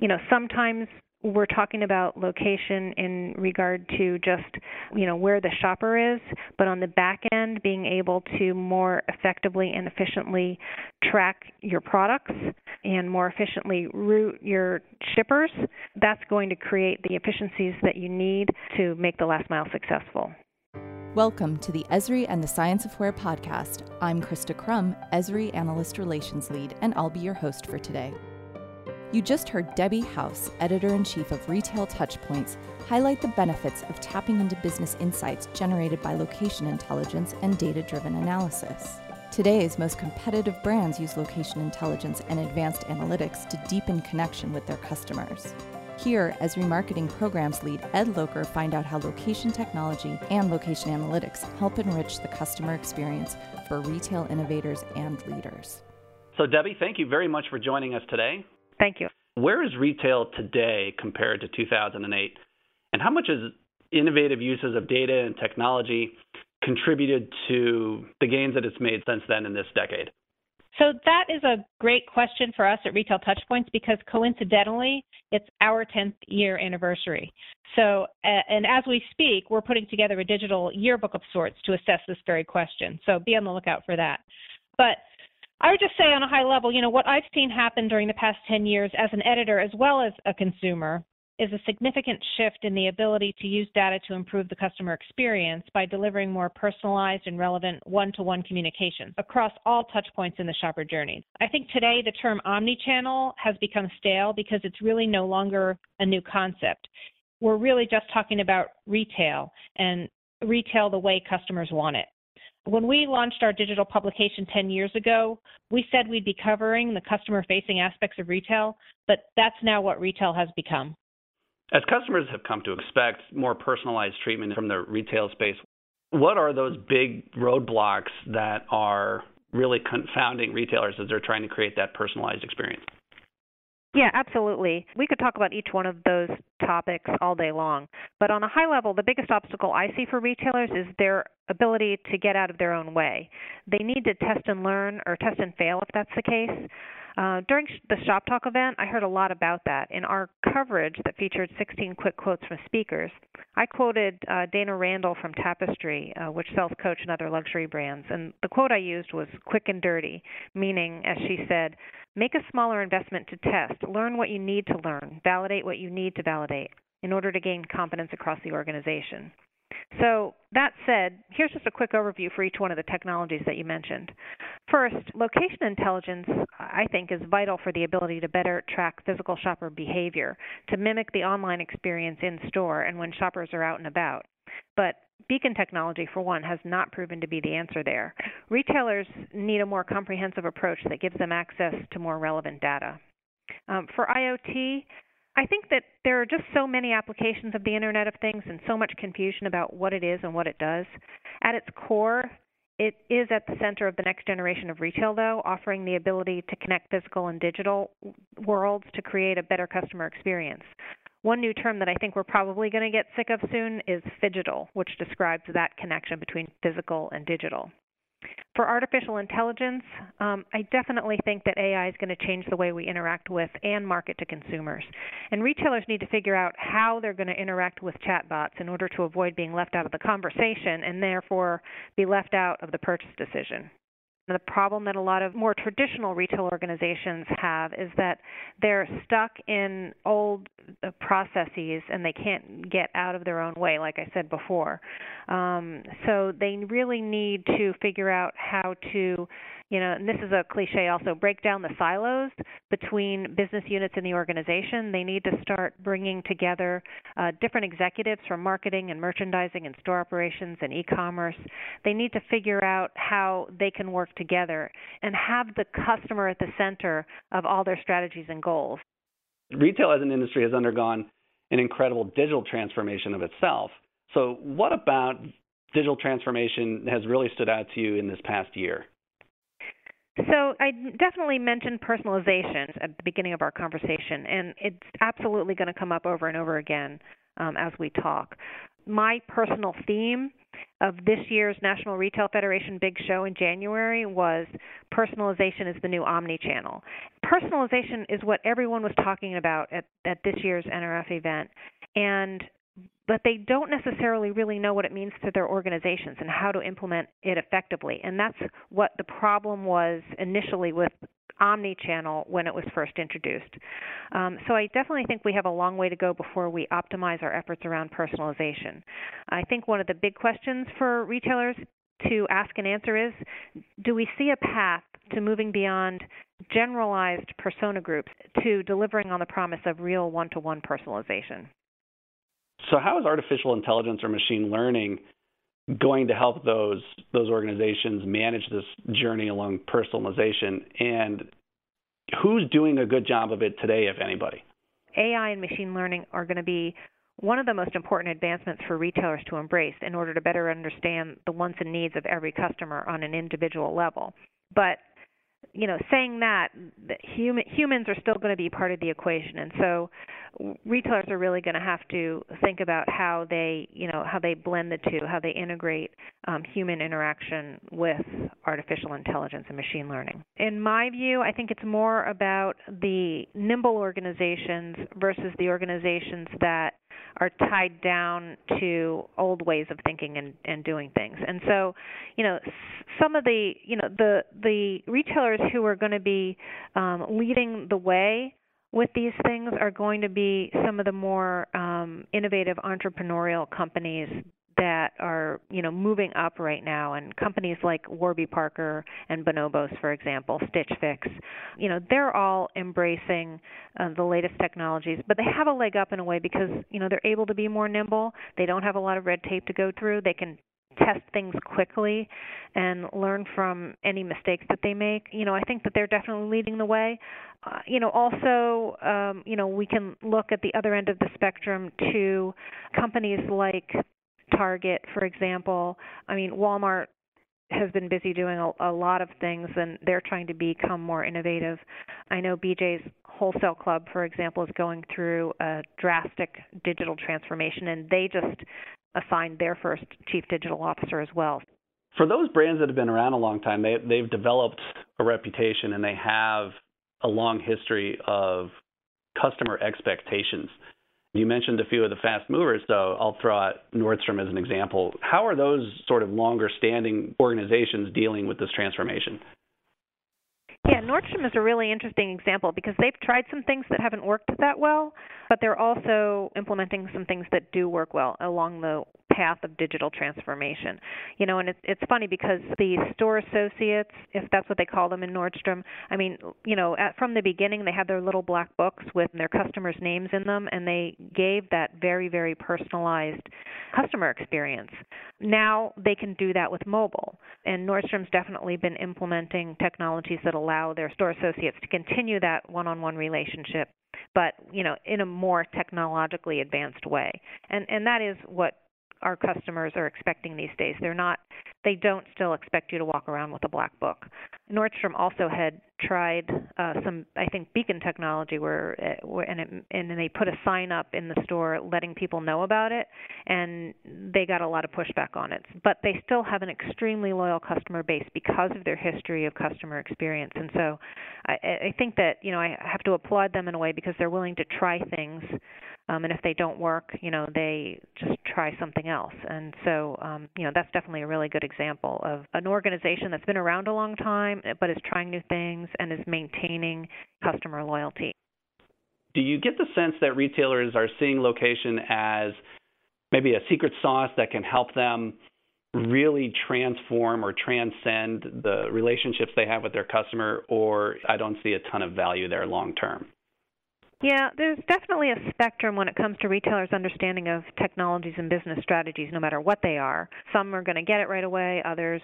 You know, sometimes we're talking about location in regard to just you know where the shopper is but on the back end being able to more effectively and efficiently track your products and more efficiently route your shippers that's going to create the efficiencies that you need to make the last mile successful Welcome to the Esri and the Science of Where podcast. I'm Krista Crum, Esri Analyst Relations Lead, and I'll be your host for today. You just heard Debbie House, editor in chief of Retail Touchpoints, highlight the benefits of tapping into business insights generated by location intelligence and data driven analysis. Today's most competitive brands use location intelligence and advanced analytics to deepen connection with their customers. Hear, Esri marketing programs lead, Ed Locher find out how location technology and location analytics help enrich the customer experience for retail innovators and leaders. So, Debbie, thank you very much for joining us today. Thank you. Where is retail today compared to 2008? And how much has innovative uses of data and technology contributed to the gains that it's made since then in this decade? So that is a great question for us at Retail Touchpoints because coincidentally, it's our 10th year anniversary. So, and as we speak, we're putting together a digital yearbook of sorts to assess this very question. So be on the lookout for that. But I would just say on a high level, you know, what I've seen happen during the past 10 years as an editor as well as a consumer is a significant shift in the ability to use data to improve the customer experience by delivering more personalized and relevant one-to-one communications across all touch points in the shopper journey. I think today the term omnichannel has become stale because it's really no longer a new concept. We're really just talking about retail and retail the way customers want it when we launched our digital publication 10 years ago, we said we'd be covering the customer facing aspects of retail, but that's now what retail has become. As customers have come to expect more personalized treatment from the retail space, what are those big roadblocks that are really confounding retailers as they're trying to create that personalized experience? Yeah, absolutely. We could talk about each one of those topics all day long. But on a high level, the biggest obstacle I see for retailers is their ability to get out of their own way. They need to test and learn or test and fail if that's the case. Uh, during the Shoptalk event, I heard a lot about that. In our coverage that featured 16 quick quotes from speakers, I quoted uh, Dana Randall from Tapestry, uh, which sells Coach and other luxury brands. And the quote I used was quick and dirty, meaning, as she said, make a smaller investment to test, learn what you need to learn, validate what you need to validate in order to gain confidence across the organization. So, that said, here's just a quick overview for each one of the technologies that you mentioned. First, location intelligence, I think, is vital for the ability to better track physical shopper behavior, to mimic the online experience in store and when shoppers are out and about. But beacon technology, for one, has not proven to be the answer there. Retailers need a more comprehensive approach that gives them access to more relevant data. Um, for IoT, I think that there are just so many applications of the Internet of Things and so much confusion about what it is and what it does. At its core, it is at the center of the next generation of retail, though, offering the ability to connect physical and digital worlds to create a better customer experience. One new term that I think we're probably going to get sick of soon is phygital, which describes that connection between physical and digital. For artificial intelligence, um, I definitely think that AI is going to change the way we interact with and market to consumers. And retailers need to figure out how they're going to interact with chatbots in order to avoid being left out of the conversation and therefore be left out of the purchase decision. The problem that a lot of more traditional retail organizations have is that they're stuck in old uh, processes and they can't get out of their own way, like I said before. Um, so they really need to figure out how to you know, and this is a cliche also, break down the silos between business units in the organization. They need to start bringing together uh, different executives from marketing and merchandising and store operations and e commerce. They need to figure out how they can work together and have the customer at the center of all their strategies and goals. Retail as an industry has undergone an incredible digital transformation of itself. So, what about digital transformation has really stood out to you in this past year? So I definitely mentioned personalization at the beginning of our conversation, and it's absolutely going to come up over and over again um, as we talk. My personal theme of this year's National Retail Federation big show in January was personalization is the new omni-channel. Personalization is what everyone was talking about at, at this year's NRF event. And but they don't necessarily really know what it means to their organizations and how to implement it effectively. And that's what the problem was initially with omni-channel when it was first introduced. Um, so I definitely think we have a long way to go before we optimize our efforts around personalization. I think one of the big questions for retailers to ask and answer is do we see a path to moving beyond generalized persona groups to delivering on the promise of real one-to-one personalization? So how is artificial intelligence or machine learning going to help those those organizations manage this journey along personalization? And who's doing a good job of it today if anybody? Ai and machine learning are going to be one of the most important advancements for retailers to embrace in order to better understand the wants and needs of every customer on an individual level. But you know saying that human, humans are still going to be part of the equation and so retailers are really going to have to think about how they, you know, how they blend the two, how they integrate um, human interaction with artificial intelligence and machine learning. In my view, I think it's more about the nimble organizations versus the organizations that are tied down to old ways of thinking and, and doing things. And so, you know, some of the, you know, the the retailers who are going to be um, leading the way with these things are going to be some of the more um, innovative entrepreneurial companies that are you know moving up right now and companies like Warby Parker and Bonobos for example Stitch Fix you know they're all embracing uh, the latest technologies but they have a leg up in a way because you know they're able to be more nimble they don't have a lot of red tape to go through they can test things quickly and learn from any mistakes that they make. You know, I think that they're definitely leading the way. Uh, you know, also, um, you know, we can look at the other end of the spectrum to companies like Target, for example. I mean, Walmart has been busy doing a, a lot of things and they're trying to become more innovative. I know BJ's Wholesale Club, for example, is going through a drastic digital transformation and they just assigned their first chief digital officer as well. For those brands that have been around a long time, they, they've developed a reputation and they have a long history of customer expectations. You mentioned a few of the fast movers, so I'll throw out Nordstrom as an example. How are those sort of longer standing organizations dealing with this transformation? Yeah, Nordstrom is a really interesting example because they've tried some things that haven't worked that well, but they're also implementing some things that do work well along the path of digital transformation. You know, and it's it's funny because the store associates, if that's what they call them in Nordstrom, I mean, you know, at, from the beginning they had their little black books with their customers' names in them, and they gave that very very personalized customer experience. Now they can do that with mobile, and Nordstrom's definitely been implementing technologies that allow their store associates to continue that one-on-one relationship but you know in a more technologically advanced way and and that is what our customers are expecting these days. They're not they don't still expect you to walk around with a black book. Nordstrom also had tried uh, some, I think, beacon technology where, uh, where and, it, and they put a sign up in the store letting people know about it, and they got a lot of pushback on it. But they still have an extremely loyal customer base because of their history of customer experience. And so, I, I think that you know I have to applaud them in a way because they're willing to try things um, and if they don't work, you know, they just try something else. And so, um, you know, that's definitely a really good example of an organization that's been around a long time, but is trying new things and is maintaining customer loyalty. Do you get the sense that retailers are seeing location as maybe a secret sauce that can help them really transform or transcend the relationships they have with their customer, or I don't see a ton of value there long term? Yeah, there's definitely a spectrum when it comes to retailers' understanding of technologies and business strategies, no matter what they are. Some are going to get it right away, others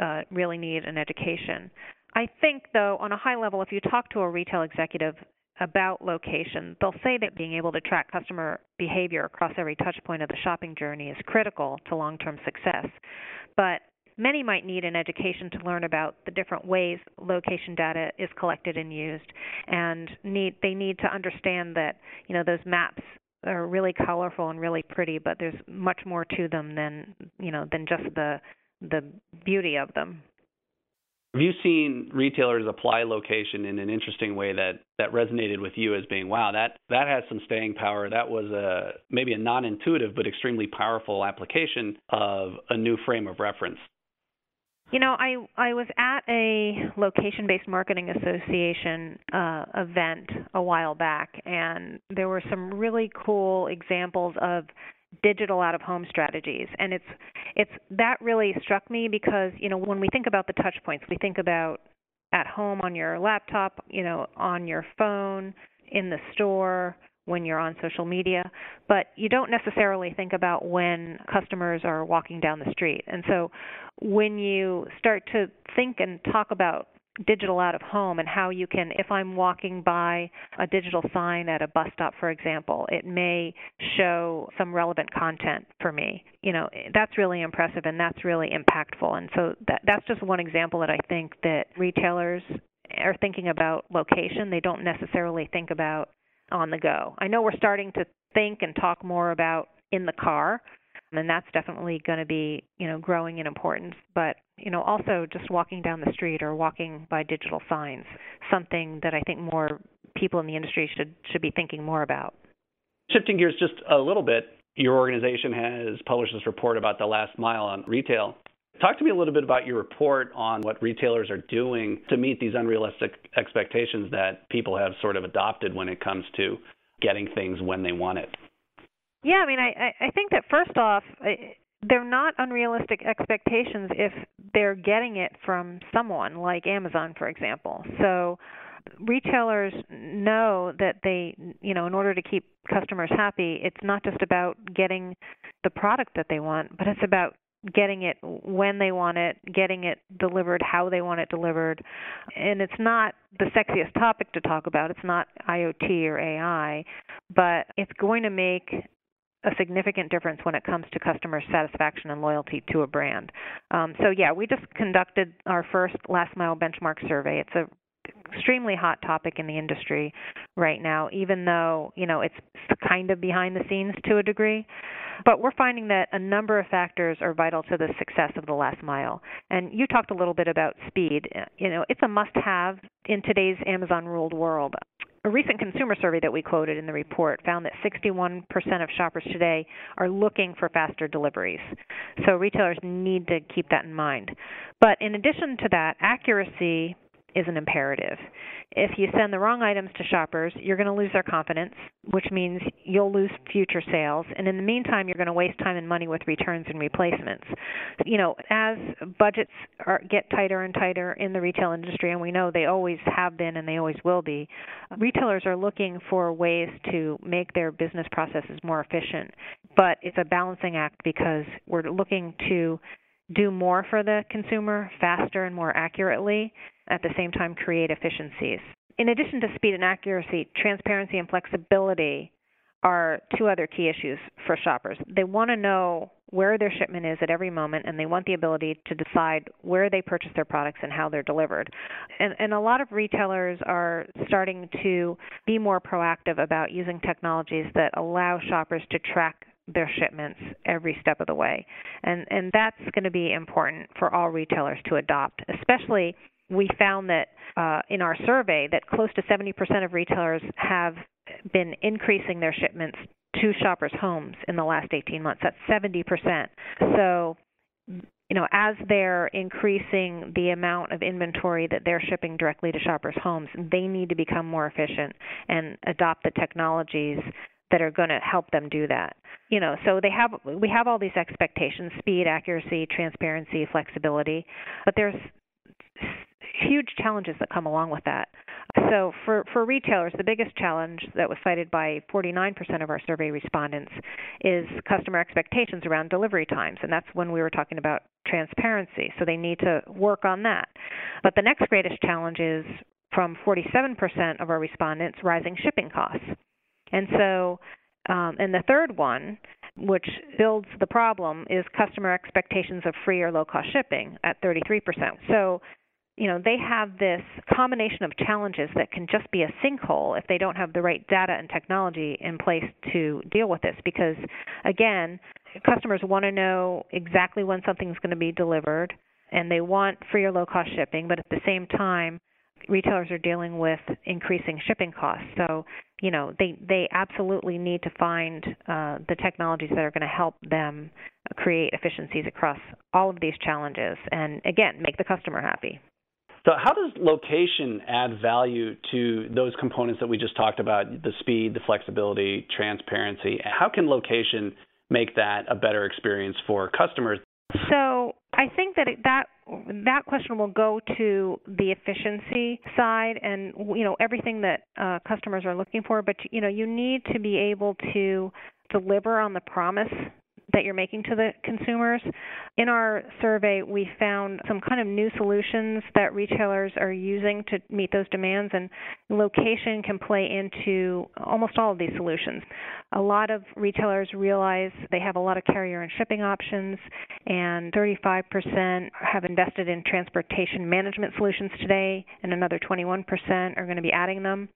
uh, really need an education. I think, though, on a high level, if you talk to a retail executive about location, they'll say that being able to track customer behavior across every touch point of the shopping journey is critical to long term success. But Many might need an education to learn about the different ways location data is collected and used, and need they need to understand that you know those maps are really colorful and really pretty, but there's much more to them than you know than just the the beauty of them. Have you seen retailers apply location in an interesting way that that resonated with you as being, wow, that that has some staying power. That was a maybe a non-intuitive but extremely powerful application of a new frame of reference. You know, I I was at a location-based marketing association uh, event a while back, and there were some really cool examples of digital out of home strategies. And it's it's that really struck me because you know when we think about the touch points we think about at home on your laptop you know on your phone in the store when you're on social media but you don't necessarily think about when customers are walking down the street. And so when you start to think and talk about digital out of home and how you can if i'm walking by a digital sign at a bus stop for example it may show some relevant content for me. You know that's really impressive and that's really impactful. And so that that's just one example that i think that retailers are thinking about location. They don't necessarily think about on the go. I know we're starting to think and talk more about in the car and that's definitely going to be you know growing in importance but you know also just walking down the street or walking by digital signs something that i think more people in the industry should should be thinking more about. Shifting gears just a little bit your organization has published this report about the last mile on retail talk to me a little bit about your report on what retailers are doing to meet these unrealistic expectations that people have sort of adopted when it comes to getting things when they want it yeah, I mean, I I think that first off, they're not unrealistic expectations if they're getting it from someone like Amazon, for example. So retailers know that they, you know, in order to keep customers happy, it's not just about getting the product that they want, but it's about getting it when they want it, getting it delivered how they want it delivered. And it's not the sexiest topic to talk about. It's not IoT or AI, but it's going to make a significant difference when it comes to customer satisfaction and loyalty to a brand. Um, so yeah, we just conducted our first last mile benchmark survey. It's a extremely hot topic in the industry right now even though you know it's kind of behind the scenes to a degree but we're finding that a number of factors are vital to the success of the last mile and you talked a little bit about speed you know it's a must have in today's amazon ruled world a recent consumer survey that we quoted in the report found that 61% of shoppers today are looking for faster deliveries. So retailers need to keep that in mind. But in addition to that, accuracy is an imperative. If you send the wrong items to shoppers, you're going to lose their confidence, which means you'll lose future sales. And in the meantime, you're going to waste time and money with returns and replacements. You know, as budgets are, get tighter and tighter in the retail industry, and we know they always have been and they always will be, retailers are looking for ways to make their business processes more efficient. But it's a balancing act because we're looking to do more for the consumer faster and more accurately, at the same time create efficiencies. In addition to speed and accuracy, transparency and flexibility are two other key issues for shoppers. They want to know where their shipment is at every moment and they want the ability to decide where they purchase their products and how they're delivered. And, and a lot of retailers are starting to be more proactive about using technologies that allow shoppers to track their shipments every step of the way. And and that's going to be important for all retailers to adopt, especially we found that uh, in our survey that close to 70% of retailers have been increasing their shipments to shoppers' homes in the last 18 months. That's 70%. So, you know, as they're increasing the amount of inventory that they're shipping directly to shoppers' homes, they need to become more efficient and adopt the technologies that are going to help them do that. You know, so they have we have all these expectations: speed, accuracy, transparency, flexibility. But there's huge challenges that come along with that. So for for retailers, the biggest challenge that was cited by 49% of our survey respondents is customer expectations around delivery times, and that's when we were talking about transparency. So they need to work on that. But the next greatest challenge is from 47% of our respondents rising shipping costs. And so, um, and the third one, which builds the problem, is customer expectations of free or low cost shipping at 33%. So you know they have this combination of challenges that can just be a sinkhole if they don't have the right data and technology in place to deal with this. Because again customers want to know exactly when something's going to be delivered and they want free or low cost shipping but at the same time retailers are dealing with increasing shipping costs. So you know they they absolutely need to find uh, the technologies that are going to help them create efficiencies across all of these challenges and again make the customer happy so, how does location add value to those components that we just talked about the speed, the flexibility, transparency? How can location make that a better experience for customers? So, I think that that that question will go to the efficiency side and you know everything that uh, customers are looking for but you know you need to be able to deliver on the promise that you're making to the consumers. In our survey, we found some kind of new solutions that retailers are using to meet those demands, and location can play into almost all of these solutions. A lot of retailers realize they have a lot of carrier and shipping options, and 35% have invested in transportation management solutions today, and another 21% are going to be adding them.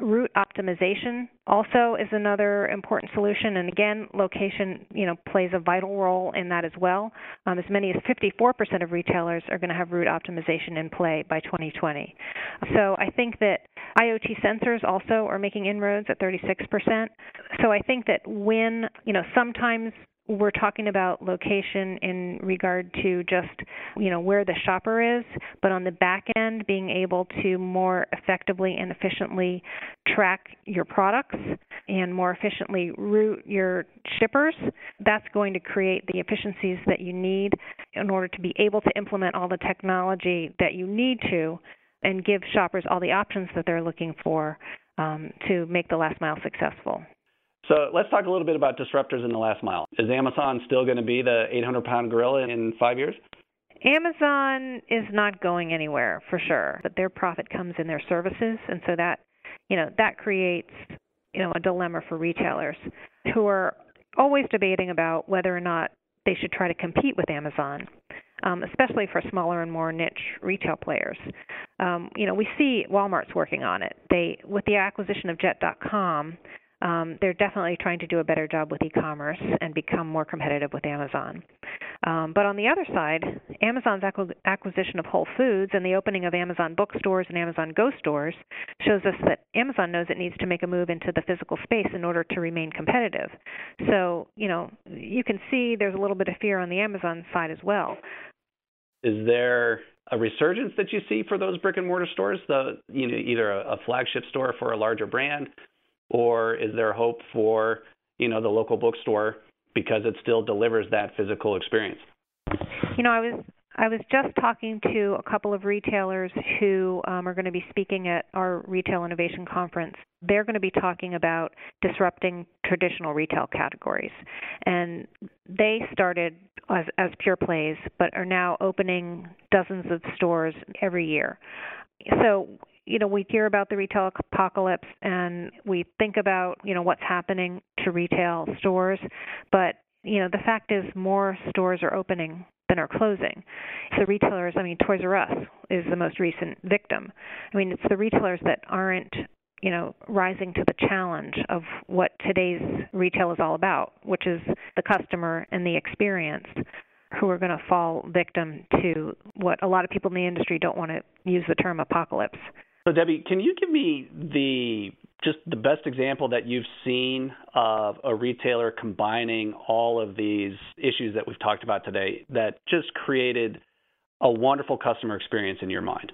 Route optimization also is another important solution, and again, location, you know, plays a vital role in that as well. Um, as many as 54% of retailers are going to have route optimization in play by 2020. So I think that IoT sensors also are making inroads at 36%. So I think that when, you know, sometimes we're talking about location in regard to just you know where the shopper is but on the back end being able to more effectively and efficiently track your products and more efficiently route your shippers that's going to create the efficiencies that you need in order to be able to implement all the technology that you need to and give shoppers all the options that they're looking for um, to make the last mile successful so let's talk a little bit about disruptors in the last mile. Is Amazon still going to be the 800 pound gorilla in five years? Amazon is not going anywhere for sure, but their profit comes in their services, and so that you know that creates you know a dilemma for retailers who are always debating about whether or not they should try to compete with Amazon. Um, especially for smaller and more niche retail players. Um, you know, we see Walmart's working on it. They, with the acquisition of Jet.com, um, they're definitely trying to do a better job with e-commerce and become more competitive with Amazon. Um, but on the other side, Amazon's acqu- acquisition of Whole Foods and the opening of Amazon bookstores and Amazon Go stores shows us that Amazon knows it needs to make a move into the physical space in order to remain competitive. So, you know, you can see there's a little bit of fear on the Amazon side as well. Is there a resurgence that you see for those brick and mortar stores, the you know either a, a flagship store for a larger brand or is there hope for you know the local bookstore because it still delivers that physical experience? You know, I was I was just talking to a couple of retailers who um, are going to be speaking at our Retail Innovation Conference. They're going to be talking about disrupting traditional retail categories. And they started as, as pure plays, but are now opening dozens of stores every year. So you know, we hear about the retail apocalypse and we think about, you know, what's happening to retail stores, but you know, the fact is more stores are opening than are closing. So retailers, I mean, Toys R Us is the most recent victim. I mean, it's the retailers that aren't you know, rising to the challenge of what today's retail is all about, which is the customer and the experience who are going to fall victim to what a lot of people in the industry don't want to use the term apocalypse. So Debbie, can you give me the just the best example that you've seen of a retailer combining all of these issues that we've talked about today that just created a wonderful customer experience in your mind?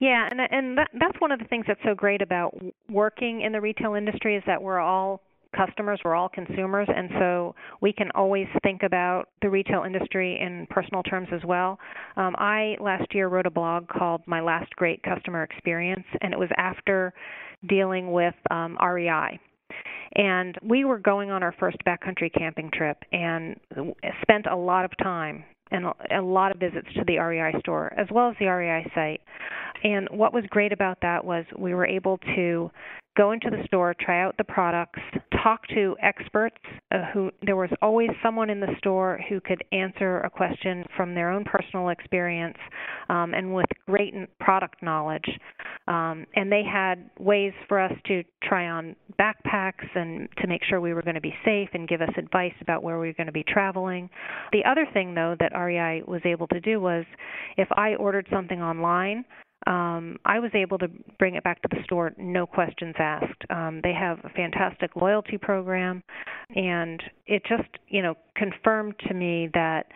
Yeah, and and that, that's one of the things that's so great about working in the retail industry is that we're all customers, we're all consumers, and so we can always think about the retail industry in personal terms as well. Um, I last year wrote a blog called My Last Great Customer Experience, and it was after dealing with um, REI. And we were going on our first backcountry camping trip and spent a lot of time and a lot of visits to the REI store as well as the REI site. And what was great about that was we were able to go into the store, try out the products, talk to experts uh, who there was always someone in the store who could answer a question from their own personal experience um, and with great product knowledge. Um, and they had ways for us to try on backpacks and to make sure we were going to be safe and give us advice about where we were going to be traveling. The other thing, though, that REI was able to do was if I ordered something online, um, I was able to bring it back to the store, no questions asked. Um, they have a fantastic loyalty program, and it just, you know, confirmed to me that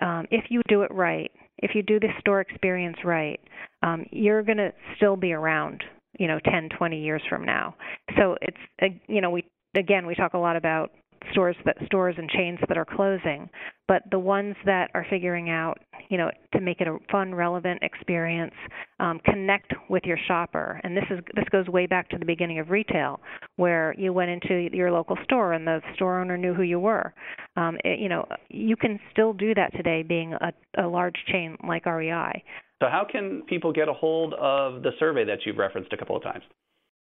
um, if you do it right, if you do the store experience right, um, you're going to still be around, you know, 10, 20 years from now. So it's, you know, we again we talk a lot about stores that stores and chains that are closing, but the ones that are figuring out, you know, to make it a fun, relevant experience, um, connect with your shopper. And this is this goes way back to the beginning of retail, where you went into your local store and the store owner knew who you were. Um, it, you know, you can still do that today, being a, a large chain like REI. So, how can people get a hold of the survey that you've referenced a couple of times?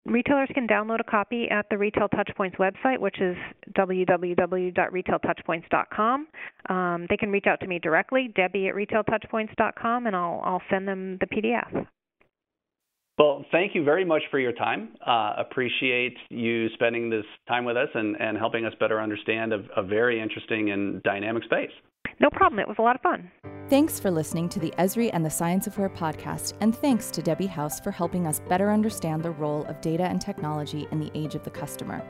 Retailers can download a copy at the Retail Touchpoints website, which is www.retailtouchpoints.com. Um, they can reach out to me directly, Debbie at retailtouchpoints.com, and I'll, I'll send them the PDF. Well, thank you very much for your time. Uh, appreciate you spending this time with us and, and helping us better understand a, a very interesting and dynamic space. No problem. It was a lot of fun. Thanks for listening to the Esri and the Science of Where podcast, and thanks to Debbie House for helping us better understand the role of data and technology in the age of the customer.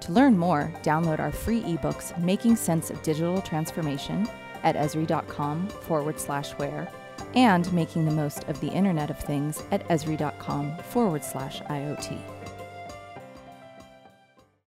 To learn more, download our free ebooks, Making Sense of Digital Transformation, at esri.com forward slash where, and Making the Most of the Internet of Things at esri.com forward slash IoT.